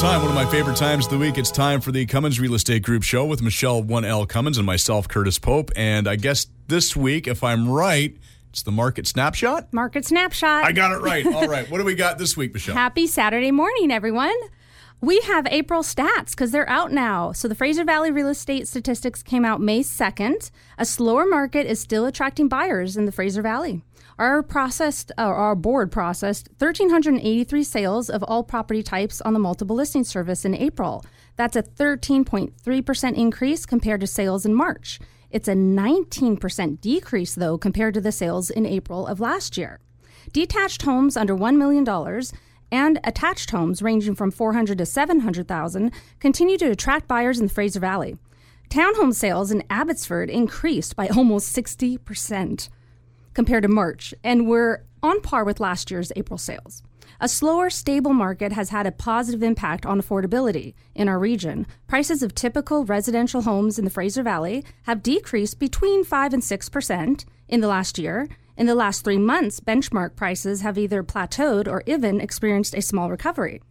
time, one of my favorite times of the week. It's time for the Cummins Real Estate Group show with Michele 1L Cummins and myself, Curtis Pope. And I guess this week, if I'm right, it's the market snapshot. Market snapshot. I got it right. All right. What do we got this week, Michele? Happy Saturday morning, everyone. We have April stats because they're out now. So the Fraser Valley real estate statistics came out May 2nd. A slower market is still attracting buyers in the Fraser Valley. Our processed, our board processed 1,383 sales of all property types on the multiple listing service in April. That's a 13.3% increase compared to sales in March. It's a 19% decrease, though, compared to the sales in April of last year. Detached homes under $1 million and attached homes ranging from 400 to 700,000 continue to attract buyers in the Fraser Valley. Townhome sales in Abbotsford increased by almost 60% compared to March, and we're on par with last year's April sales. A slower, stable market has had a positive impact on affordability in our region. Prices of typical residential homes in the Fraser Valley have decreased between 5 and 6% in the last year. In the last three months, benchmark prices have either plateaued or even experienced a small recovery.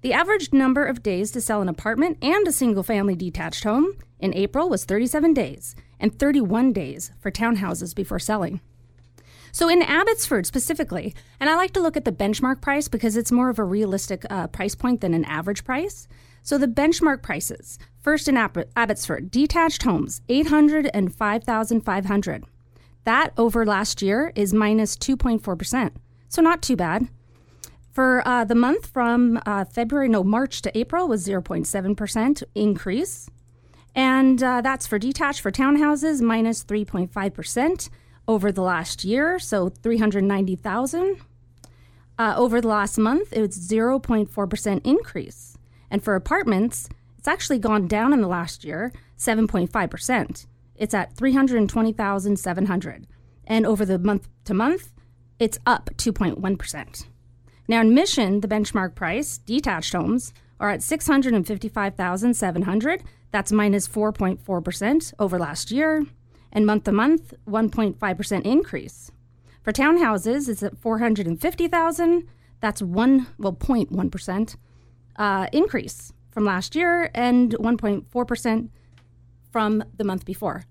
The average number of days to sell an apartment and a single family detached home in April was 37 days and 31 days for townhouses before selling. So in Abbotsford specifically, and I like to look at the benchmark price because it's more of a realistic uh, price point than an average price. So the benchmark prices first in Ab- Abbotsford, detached homes, 805,500. That over last year is minus 2.4%. So not too bad. For uh, the month from uh, February, no, March to April was 0.7% increase. And uh, that's for detached for townhouses, minus 3.5% over the last year, so 390,000. Uh, over the last month, it was 0.4% increase. And for apartments, it's actually gone down in the last year, 7.5%. It's at 320,700. And over the month to month, it's up 2.1%. Now in Mission, the benchmark price, detached homes, are at 655,700. That's minus 4.4% over last year and month to month, 1.5% increase. For townhouses, it's at 450,000. That's one, well, 0.1% uh, increase from last year and 1.4% from the month before.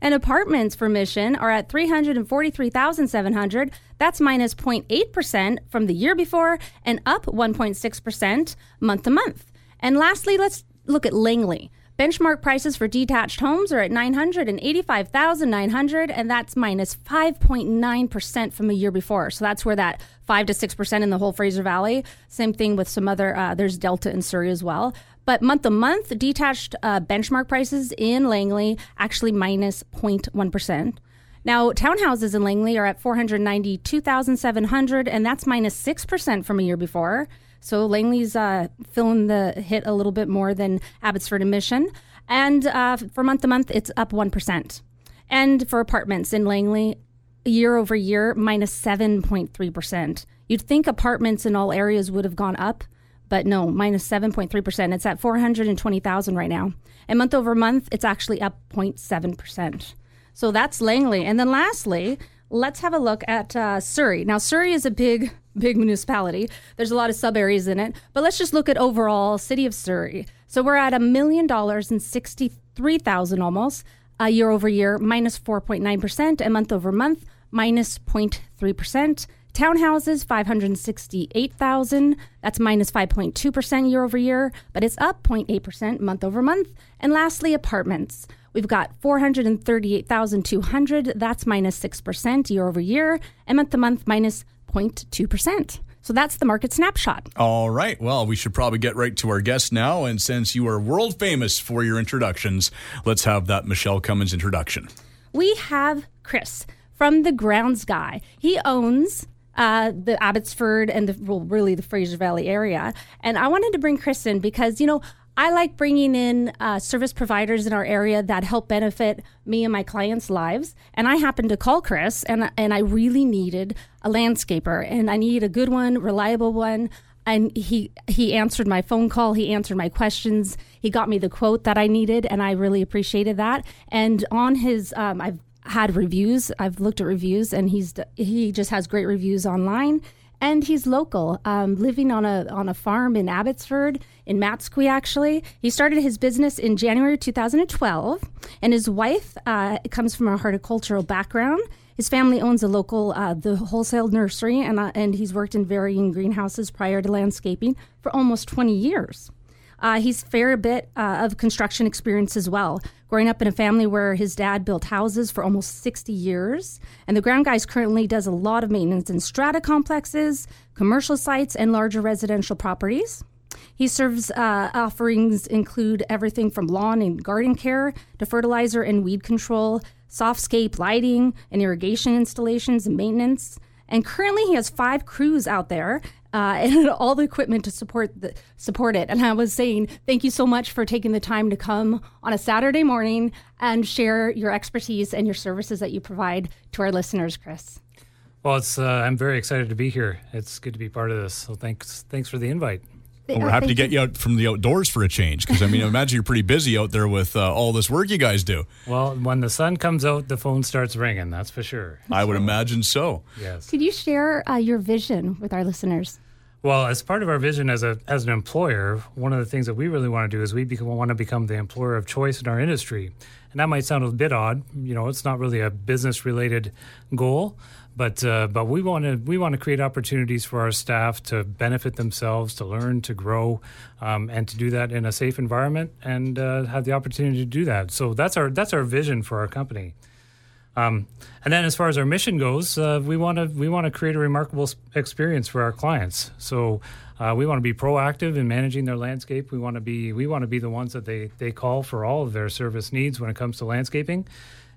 And apartments for Mission are at 343,700. That's minus 0.8% from the year before and up 1.6% month to month. And lastly, let's look at Langley. Benchmark prices for detached homes are at 985,900 and that's minus 5.9% from a year before. So that's where that 5 to 6% in the whole Fraser Valley. Same thing with some other uh, there's Delta in Surrey as well. But month to month detached uh, benchmark prices in Langley actually minus 0.1%. Now, townhouses in Langley are at 492,700 and that's minus 6% from a year before. So Langley's uh, feeling the hit a little bit more than Abbotsford and Mission. And uh, for month to month, it's up 1%. And for apartments in Langley, year over year, minus 7.3%. You'd think apartments in all areas would have gone up, but no, minus 7.3%. It's at 420,000 right now. And month over month, it's actually up 0.7%. So that's Langley. And then lastly, let's have a look at uh, Surrey. Now, Surrey is a big big municipality. There's a lot of sub areas in it. But let's just look at overall city of Surrey. So we're at a million dollars and sixty three thousand almost uh, year over year, minus minus four point nine percent, and month over month, minus minus 0.3 percent. Townhouses, 568,000. That's minus 5.2% year over year, but it's up 0.8% month over month. And lastly, apartments. We've got 438,200. That's minus 6% year over year, and month to month, minus 0.2%. So that's the market snapshot. All right. Well, we should probably get right to our guest now. And since you are world famous for your introductions, let's have that Michele Cummins introduction. We have Chris from the Grounds Guy. He owns uh, the Abbotsford and the well, really the Fraser Valley area. And I wanted to bring Chris in because, you know, I like bringing in uh, service providers in our area that help benefit me and my clients' lives. And I happened to call Chris, and and I really needed a landscaper, and I needed a good one, reliable one. And he he answered my phone call. He answered my questions. He got me the quote that I needed, and I really appreciated that. And on his, um, I've had reviews. I've looked at reviews, and he's he just has great reviews online and he's local, um, living on a on a farm in Abbotsford, in Matsqui. Actually, he started his business in January 2012, and his wife uh, comes from a horticultural background. His family owns a local uh, the wholesale nursery, and uh, and he's worked in varying greenhouses prior to landscaping for almost 20 years. Uh, he's fair bit uh, of construction experience as well. Growing up in a family where his dad built houses for almost 60 years, and the ground guys currently does a lot of maintenance in strata complexes, commercial sites, and larger residential properties. He serves uh, offerings include everything from lawn and garden care to fertilizer and weed control, softscape lighting and irrigation installations and maintenance. And currently, he has five crews out there uh, and all the equipment to support the, support it. And I was saying, thank you so much for taking the time to come on a Saturday morning and share your expertise and your services that you provide to our listeners, Chris. Well, it's uh, I'm very excited to be here. It's good to be part of this. So thanks thanks for the invite. Well, we're happy to get you out from the outdoors for a change because I mean, I imagine you're pretty busy out there with uh, all this work you guys do. Well, when the sun comes out, the phone starts ringing. That's for sure. I would imagine so. Yes. Could you share uh, your vision with our listeners? Well, as part of our vision as a as an employer, one of the things that we really want to do is we want to become the employer of choice in our industry. And that might sound a bit odd. You know, it's not really a business related goal, but uh, but we want to we want to create opportunities for our staff to benefit themselves, to learn, to grow, um, and to do that in a safe environment, and uh, have the opportunity to do that. So that's our that's our vision for our company. Um, and then, as far as our mission goes, uh, we want to we want to create a remarkable experience for our clients. So uh, we want to be proactive in managing their landscape. We want to be we want to be the ones that they they call for all of their service needs when it comes to landscaping,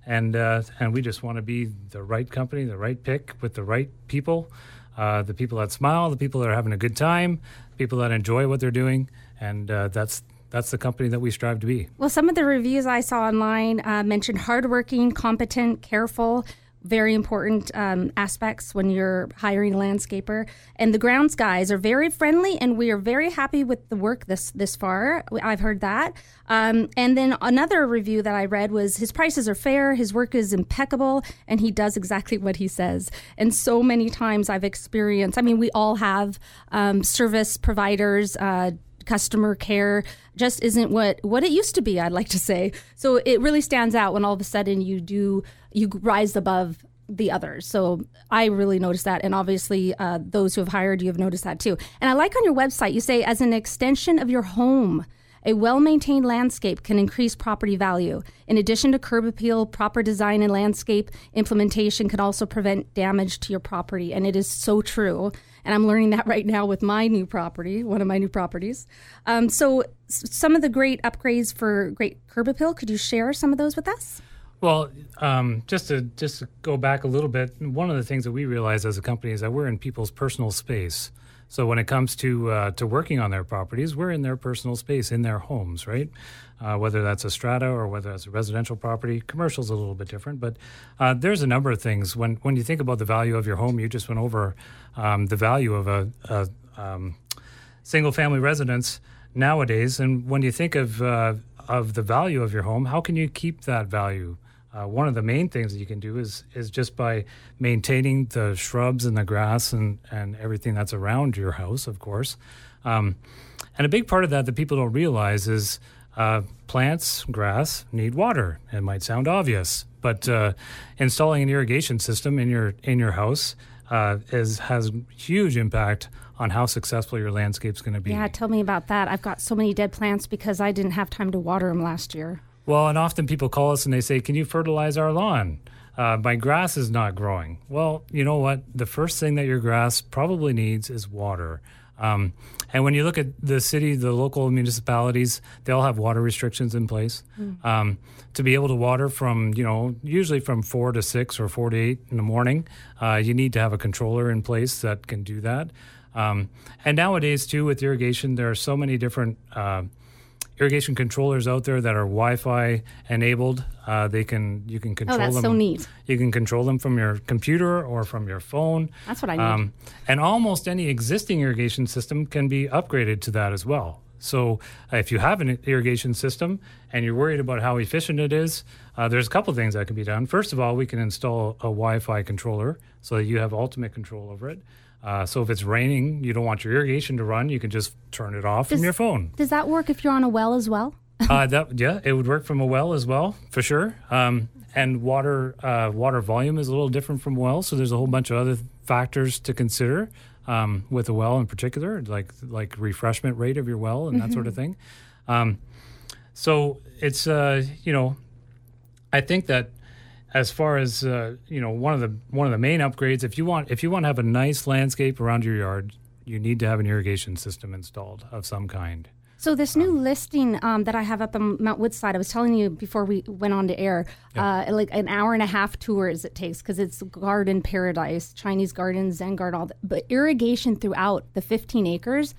and uh, and we just want to be the right company, the right pick with the right people, uh, the people that smile, the people that are having a good time, people that enjoy what they're doing, and uh, that's that's the company that we strive to be. Well, some of the reviews I saw online uh, mentioned hardworking, competent, careful. Very important um, aspects when you're hiring a landscaper, and the grounds guys are very friendly, and we are very happy with the work this this far. I've heard that. Um, and then another review that I read was his prices are fair, his work is impeccable, and he does exactly what he says. And so many times I've experienced. I mean, we all have um, service providers. Uh, customer care just isn't what what it used to be i'd like to say so it really stands out when all of a sudden you do you rise above the others so i really noticed that and obviously uh, those who have hired you have noticed that too and i like on your website you say as an extension of your home a well maintained landscape can increase property value. In addition to curb appeal, proper design and landscape implementation can also prevent damage to your property. And it is so true. And I'm learning that right now with my new property, one of my new properties. Um, so, some of the great upgrades for great curb appeal, could you share some of those with us? Well, um, just to just to go back a little bit, one of the things that we realize as a company is that we're in people's personal space. So when it comes to uh, to working on their properties, we're in their personal space, in their homes, right? Uh, whether that's a strata or whether that's a residential property, commercial's a little bit different. But uh, there's a number of things when when you think about the value of your home. You just went over um, the value of a, a um, single family residence nowadays, and when you think of uh, of the value of your home, how can you keep that value? Uh, one of the main things that you can do is is just by maintaining the shrubs and the grass and, and everything that's around your house, of course. Um, and a big part of that that people don't realize is uh, plants, grass need water. It might sound obvious, but uh, installing an irrigation system in your in your house uh, is has huge impact on how successful your landscape's going to be. Yeah, tell me about that. I've got so many dead plants because I didn't have time to water them last year. Well, and often people call us and they say, "Can you fertilize our lawn?" Uh, my grass is not growing. Well, you know what? The first thing that your grass probably needs is water. Um, and when you look at the city, the local municipalities, they all have water restrictions in place. Um, to be able to water from, you know, usually from four to six or four to eight in the morning, uh, you need to have a controller in place that can do that. Um, and nowadays, too, with irrigation, there are so many different uh, irrigation controllers out there that are Wi-Fi enabled. Uh, they can you can control Oh, that's them. so neat. You can control them from your computer or from your phone. That's what I need. and almost any existing irrigation system can be upgraded to that as well. So uh, if you have an irrigation system and you're worried about how efficient it is, uh, there's a couple things that can be done. First of all, we can install a Wi-Fi controller so that you have ultimate control over it. Uh, so if it's raining, you don't want your irrigation to run, you can just turn it off Does- from your phone. Does that work if you're on a well as well? uh, that yeah, it would work from a well as well for sure. Um, and water uh, water volume is a little different from well, so there's a whole bunch of other factors to consider um, with a well in particular, like like refreshment rate of your well and that sort of thing. Um, so it's uh, you know, I think that as far as uh, you know, one of the one of the main upgrades, if you want if you want to have a nice landscape around your yard, you need to have an irrigation system installed of some kind. So this new listing um, that I have up on Mount Woodside, I was telling you before we went on to air, uh, like an hour and a half tours it takes because it's garden paradise, Chinese gardens, Zen garden, all that, but irrigation throughout the 15 acres,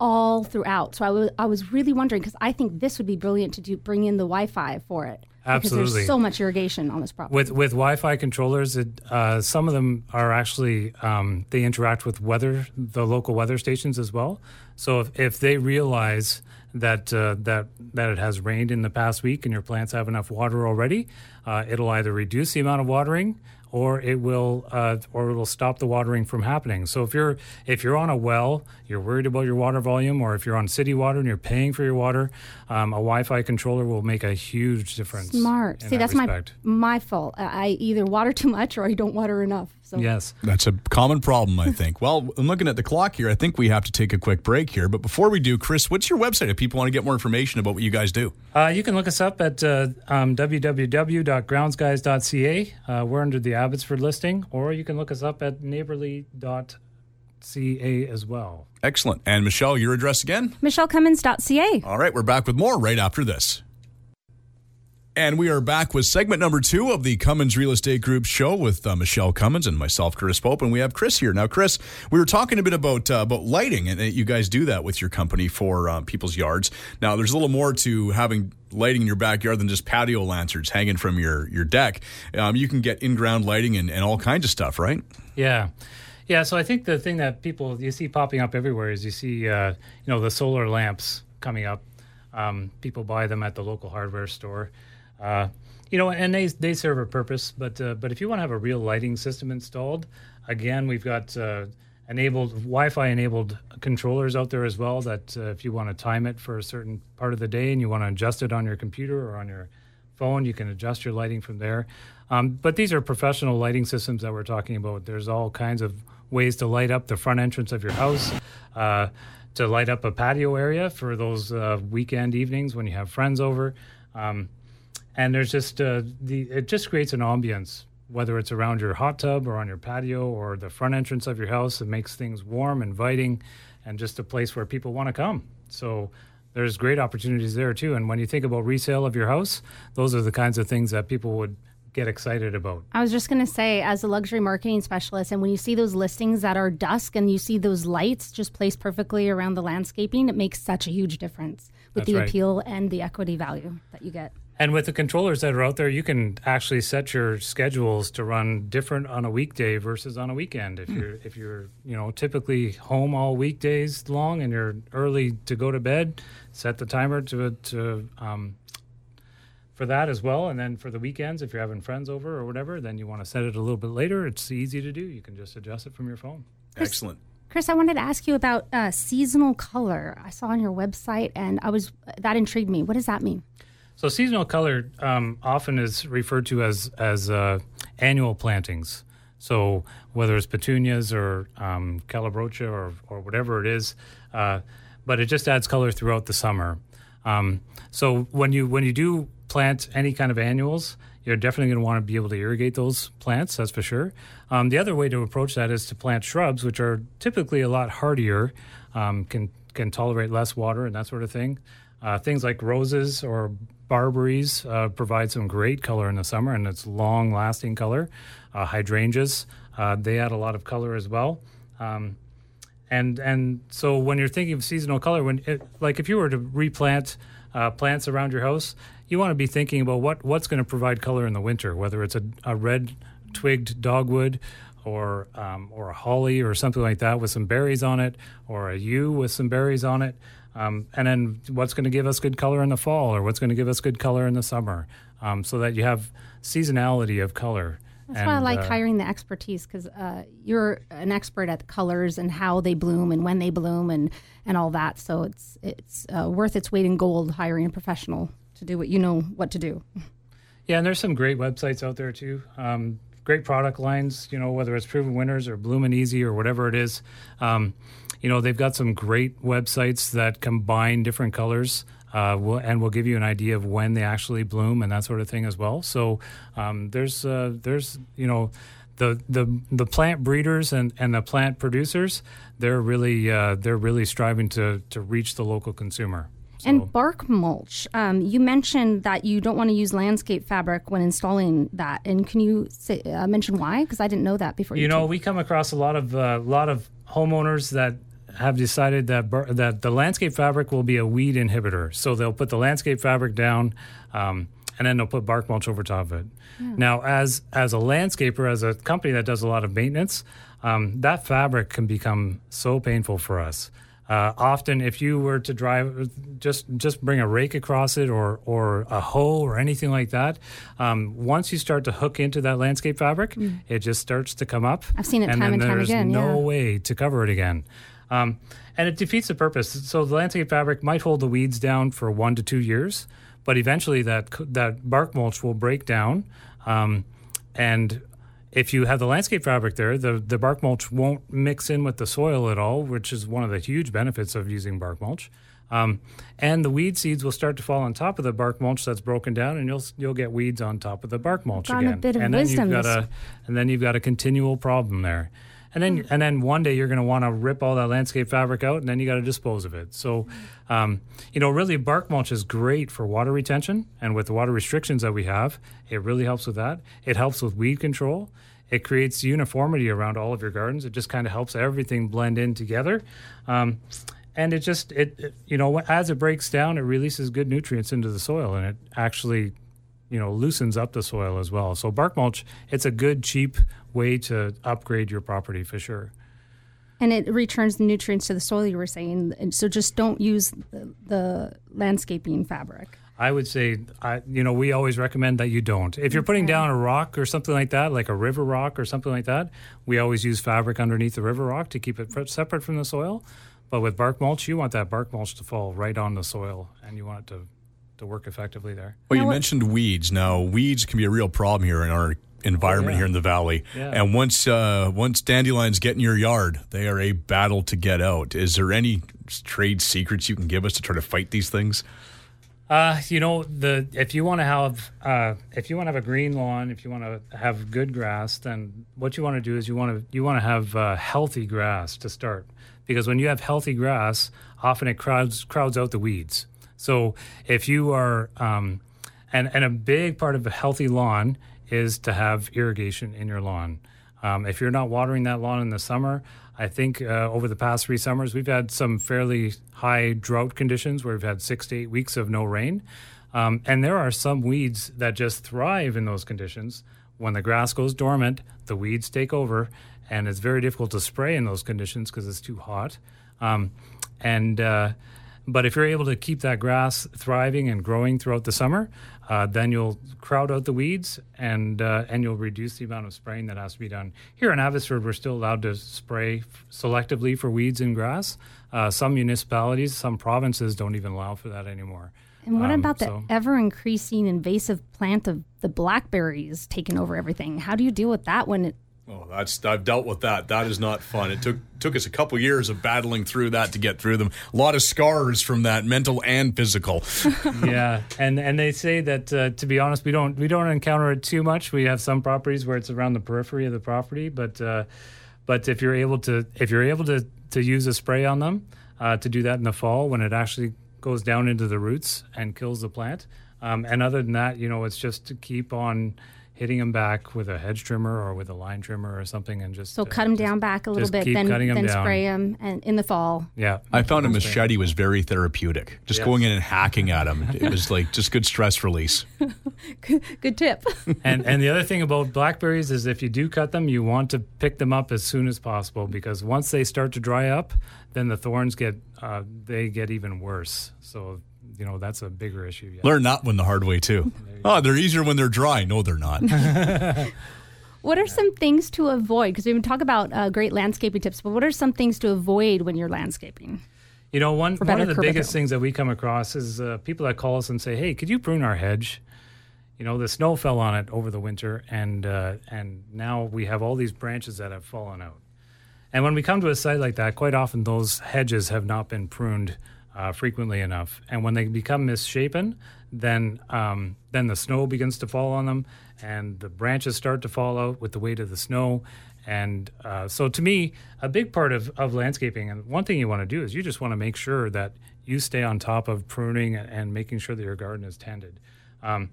all throughout. So I wa- I was really wondering because I think this would be brilliant to do bring in the Wi-Fi for it. Because Absolutely. there's so much irrigation on this property. With with Wi-Fi controllers, it, uh, some of them are actually um, they interact with weather, the local weather stations as well. So if, if they realize that uh, that that it has rained in the past week and your plants have enough water already, uh, it'll either reduce the amount of watering or it will uh, or it will stop the watering from happening. So if you're if you're on a well, you're worried about your water volume, or if you're on city water and you're paying for your water, um, a Wi-Fi controller will make a huge difference. Smart. See, that that's respect. my my fault. I either water too much or I don't water enough. So Yes. That's a common problem, I think. well, I'm looking at the clock here. I think we have to take a quick break here. But before we do, Chris, what's your website if people want to get more information about what you guys do? Uh, you can look us up at uh, um, www.groundsguys.ca. Uh, we're under the Abbotsford listing, or you can look us up at neighborly.ca as well. Excellent. And Michele, your address again? MicheleCummins.ca. All right, we're back with more right after this. And we are back with segment number two of the Cummins Real Estate Group show with uh, Michele Cummins and myself, Chris Pope, and we have Chris here. Now, Chris, we were talking a bit about uh, about lighting, and you guys do that with your company for uh, people's yards. Now, there's a little more to having lighting in your backyard than just patio lanterns hanging from your your deck. Um, you can get in ground lighting and, and all kinds of stuff, right? Yeah. Yeah, so I think the thing that people you see popping up everywhere is you see, uh, you know, the solar lamps coming up. Um, people buy them at the local hardware store, uh, you know, and they they serve a purpose. But uh, but if you want to have a real lighting system installed, again, we've got uh, enabled Wi-Fi enabled controllers out there as well. That uh, if you want to time it for a certain part of the day and you want to adjust it on your computer or on your phone. You can adjust your lighting from there. Um, but these are professional lighting systems that we're talking about. There's all kinds of ways to light up the front entrance of your house, uh, to light up a patio area for those uh, weekend evenings when you have friends over. Um, and there's just uh, the it just creates an ambience whether it's around your hot tub or on your patio or the front entrance of your house it makes things warm inviting and just a place where people want to come so there's great opportunities there too and when you think about resale of your house those are the kinds of things that people would get excited about I was just going to say, as a luxury marketing specialist, and when you see those listings that are dusk and you see those lights just placed perfectly around the landscaping, it makes such a huge difference with That's the right. appeal and the equity value that you get. And with the controllers that are out there, you can actually set your schedules to run different on a weekday versus on a weekend. If you're if you're you know typically home all weekdays long and you're early to go to bed, set the timer to to um, for that as well. And then for the weekends, if you're having friends over or whatever, then you want to set it a little bit later. It's easy to do. You can just adjust it from your phone. Excellent. Chris, I wanted to ask you about uh, seasonal color. I saw on your website, and I was that intrigued me. What does that mean? So seasonal color um, often is referred to as as uh, annual plantings. So whether it's petunias or um, calibrachoa or or whatever it is, uh, but it just adds color throughout the summer. Um, so when you when you do plant any kind of annuals, you're definitely going to want to be able to irrigate those plants. That's for sure. Um, the other way to approach that is to plant shrubs, which are typically a lot hardier, um, can can tolerate less water and that sort of thing. Uh, things like roses or barberries uh, provide some great color in the summer, and it's long lasting color. Uh, hydrangeas uh, they add a lot of color as well. Um, and and so when you're thinking of seasonal color, when it, like if you were to replant uh, plants around your house, you want to be thinking about what what's going to provide color in the winter, whether it's a, a red twigged dogwood or um, or a holly or something like that with some berries on it, or a yew with some berries on it. Um, and then what's going to give us good color in the fall, or what's going to give us good color in the summer, um, so that you have seasonality of color That's why I like uh, hiring the expertise because uh, you're an expert at the colors and how they bloom and when they bloom and, and all that. So it's it's uh, worth its weight in gold hiring a professional to do what you know what to do. Yeah, and there's some great websites out there too. Um, great product lines, you know, whether it's Proven Winners or Bloomin' Easy or whatever it is. Um, you know, they've got some great websites that combine different colors uh, we'll, and we'll give you an idea of when they actually bloom and that sort of thing as well. So um, there's uh, there's you know the the the plant breeders and, and the plant producers they're really uh, they're really striving to to reach the local consumer. So. And bark mulch. Um, you mentioned that you don't want to use landscape fabric when installing that, and can you say, uh, mention why? Because I didn't know that before. You, you know, we come across a lot of a uh, lot of homeowners that have decided that that the landscape fabric will be a weed inhibitor. So they'll put the landscape fabric down, um, and then they'll put bark mulch over top of it. Yeah. Now, as as a landscaper, as a company that does a lot of maintenance, um, that fabric can become so painful for us. Uh, often, if you were to drive, just just bring a rake across it, or or a hoe, or anything like that. Um, once you start to hook into that landscape fabric, mm. it just starts to come up. I've seen it and time and time again. There's no way to cover it again. Um, and it defeats the purpose. So the landscape fabric might hold the weeds down for one to two years, but eventually that that bark mulch will break down. Um, and if you have the landscape fabric there, the, the bark mulch won't mix in with the soil at all, which is one of the huge benefits of using bark mulch. Um, and the weed seeds will start to fall on top of the bark mulch that's broken down, and you'll you'll get weeds on top of the bark mulch Got again. A bit of and then you've got a and then you've got a continual problem there and then and then one day you're going to want to rip all that landscape fabric out, and then you got to dispose of it. So, um, you know, really, bark mulch is great for water retention, and with the water restrictions that we have, it really helps with that. It helps with weed control. It creates uniformity around all of your gardens. It just kind of helps everything blend in together. Um, and it just it, it, you know as it breaks down it releases good nutrients into the soil and it actually you know loosens up the soil as well. So bark mulch, it's a good cheap way to upgrade your property for sure. And it returns the nutrients to the soil. You were saying, and so just don't use the, the landscaping fabric. I would say, I, you know, we always recommend that you don't. If you're putting down a rock or something like that, like a river rock or something like that, we always use fabric underneath the river rock to keep it separate from the soil. But with bark mulch, you want that bark mulch to fall right on the soil, and you want it to to work effectively there. Well, you mentioned weeds. Now, weeds can be a real problem here in our environment oh, yeah. here in the valley. Yeah. And once uh, once dandelions get in your yard, they are a battle to get out. Is there any trade secrets you can give us to try to fight these things? Uh, you know, the if you want to have uh, if you want to have a green lawn, if you want to have good grass, then what you want to do is you want to you want to have uh, healthy grass to start because when you have healthy grass, often it crowds crowds out the weeds. So if you are, um, and and a big part of a healthy lawn is to have irrigation in your lawn. Um, if you're not watering that lawn in the summer, I think uh, over the past three summers we've had some fairly high drought conditions where we've had six to eight weeks of no rain, um, and there are some weeds that just thrive in those conditions. When the grass goes dormant, the weeds take over, and it's very difficult to spray in those conditions because it's too hot. Um, and uh, but if you're able to keep that grass thriving and growing throughout the summer, uh, then you'll crowd out the weeds and uh, and you'll reduce the amount of spraying that has to be done. Here in Abbotsford, we're still allowed to spray selectively for weeds and grass. Uh, some municipalities, some provinces don't even allow for that anymore. And what um, about the so. ever increasing invasive plant of the blackberries taking over everything? How do you deal with that when it Oh, that's I've dealt with that. That is not fun. It took took us a couple years of battling through that to get through them. A lot of scars from that, mental and physical. yeah, and and they say that uh, to be honest, we don't we don't encounter it too much. We have some properties where it's around the periphery of the property, but uh, but if you're able to if you're able to to use a spray on them uh, to do that in the fall when it actually goes down into the roots and kills the plant. Um, and other than that, you know, it's just to keep on hitting them back with a hedge trimmer or with a line trimmer or something, and just so uh, cut them down back a little bit, then then spray them and in the fall. Yeah, I found a machete was very therapeutic. Just yes. going in and hacking at them, it was like just good stress release. good, good tip. and and the other thing about blackberries is if you do cut them, you want to pick them up as soon as possible because once they start to dry up, then the thorns get uh, they get even worse. So you know that's a bigger issue. Learn that one the hard way too. Oh, they're easier when they're dry. No, they're not. What are some things to avoid? Because we even talk about uh, great landscaping tips, but what are some things to avoid when you're landscaping? You know, one, one of the biggest things that we come across is uh, people that call us and say, "Hey, could you prune our hedge?" You know, the snow fell on it over the winter, and uh, and now we have all these branches that have fallen out. And when we come to a site like that, quite often those hedges have not been pruned uh, frequently enough, and when they become misshapen, then um, then the snow begins to fall on them, and the branches start to fall out with the weight of the snow. And uh, so, to me, a big part of, of landscaping, and one thing you want to do is you just want to make sure that you stay on top of pruning and, making sure that your garden is tended. Um,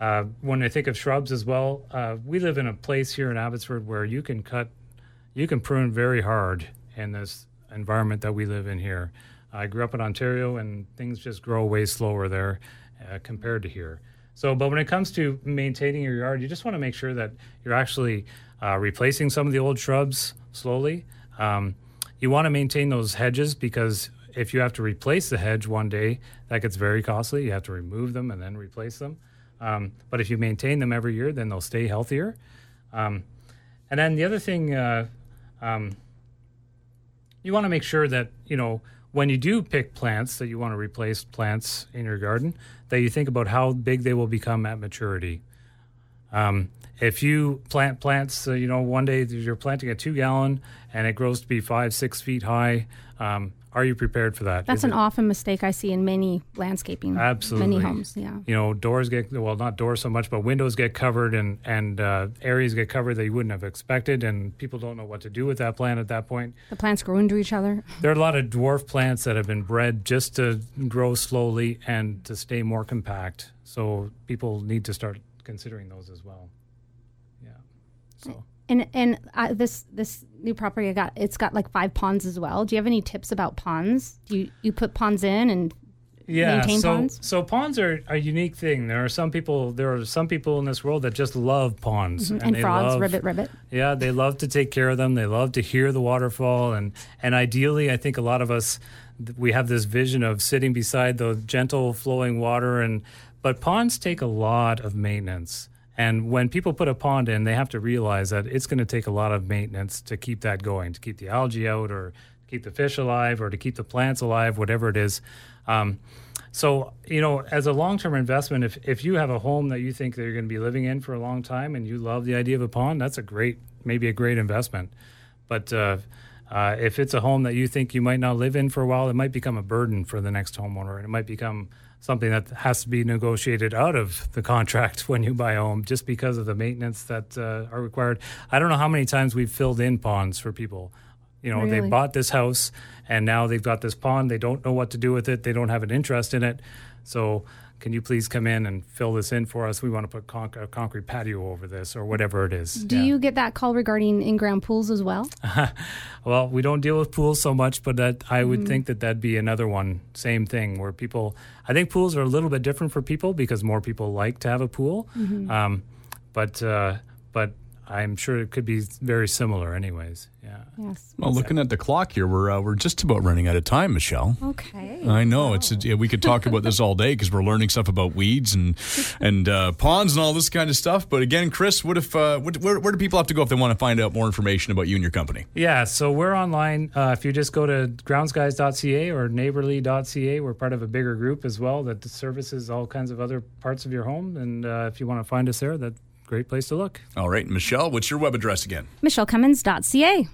uh, when I think of shrubs as well, uh, we live in a place here in Abbotsford where you can cut, you can prune very hard in this environment that we live in here. I grew up in Ontario, and things just grow way slower there uh, compared to here. So, but when it comes to maintaining your yard, you just want to make sure that you're actually uh, replacing some of the old shrubs slowly. Um, you want to maintain those hedges because if you have to replace the hedge one day, that gets very costly. You have to remove them and then replace them. Um, but if you maintain them every year, then they'll stay healthier. Um, and then the other thing, uh, um, you want to make sure that you know when you do pick plants that you want to replace plants in your garden, that you think about how big they will become at maturity. Um, if you plant plants, uh, you know, one day you're planting a two gallon and it grows to be five, six feet high. Um, are you prepared for that? That's Is an it- often mistake I see in many landscaping, Absolutely. many homes. Yeah. you know doors get well not doors so much but windows get covered and and uh, areas get covered that you wouldn't have expected and people don't know what to do with that plant at that point The plants grow into each other. there are a lot of dwarf plants that have been bred just to grow slowly and to stay more compact so people need to start considering those as well yeah so And and uh, this this new property I got, it's got like five ponds as well. Do you have any tips about ponds? Do you you put ponds in and yeah maintain so ponds? so ponds are a unique thing there are some people there are some people in this world that just love ponds and, they frogs, love, ribbit, ribbit? Yeah, they love to take care of them. They love to hear the waterfall, and and ideally, I think a lot of us we have this vision of sitting beside the gentle flowing water, and but ponds take a lot of maintenance. And when people put a pond in, they have to realize that it's going to take a lot of maintenance to keep that going, to keep the algae out, or keep the fish alive, or to keep the plants alive, whatever it is. Um, so, you know, as a long term investment, if, if you have a home that you think that you're going to be living in for a long time and you love the idea of a pond, that's a great, maybe a great investment. But uh, uh, if it's a home that you think you might not live in for a while, it might become a burden for the next homeowner. And it might become something that has to be negotiated out of the contract when you buy a home just because of the maintenance that uh, are required. I don't know how many times we've filled in ponds for people. You know, they bought this house and now they've got this pond. They don't know what to do with it. They don't have an interest in it. So, can you please come in and fill this in for us? We want to put conc- a concrete patio over this or whatever it is. Do Yeah. you get that call regarding in-ground pools as well? Well, we don't deal with pools so much, but that I would Mm-hmm. think that that'd be another one. Same thing where people. I think pools are a little bit different for people because more people like to have a pool. Mm-hmm. Um, but uh, but I'm sure it could be very similar, anyways. Yeah. Yes. Well, looking at the clock here, we're uh, we're just about running out of time, Michele. Okay. I know it's yeah, we could talk about this all day because we're learning stuff about weeds and and uh, ponds and all this kind of stuff. But again, Chris, what if uh, what, where, where do people have to go if they want to find out more information about you and your company? Yeah, so we're online. Uh, if you just go to groundsguys.ca or neighborly.ca, we're part of a bigger group as well that services all kinds of other parts of your home. And uh, if you want to find us there, that's a great place to look. All right, Michele, what's your web address again? MicheleCummins.ca.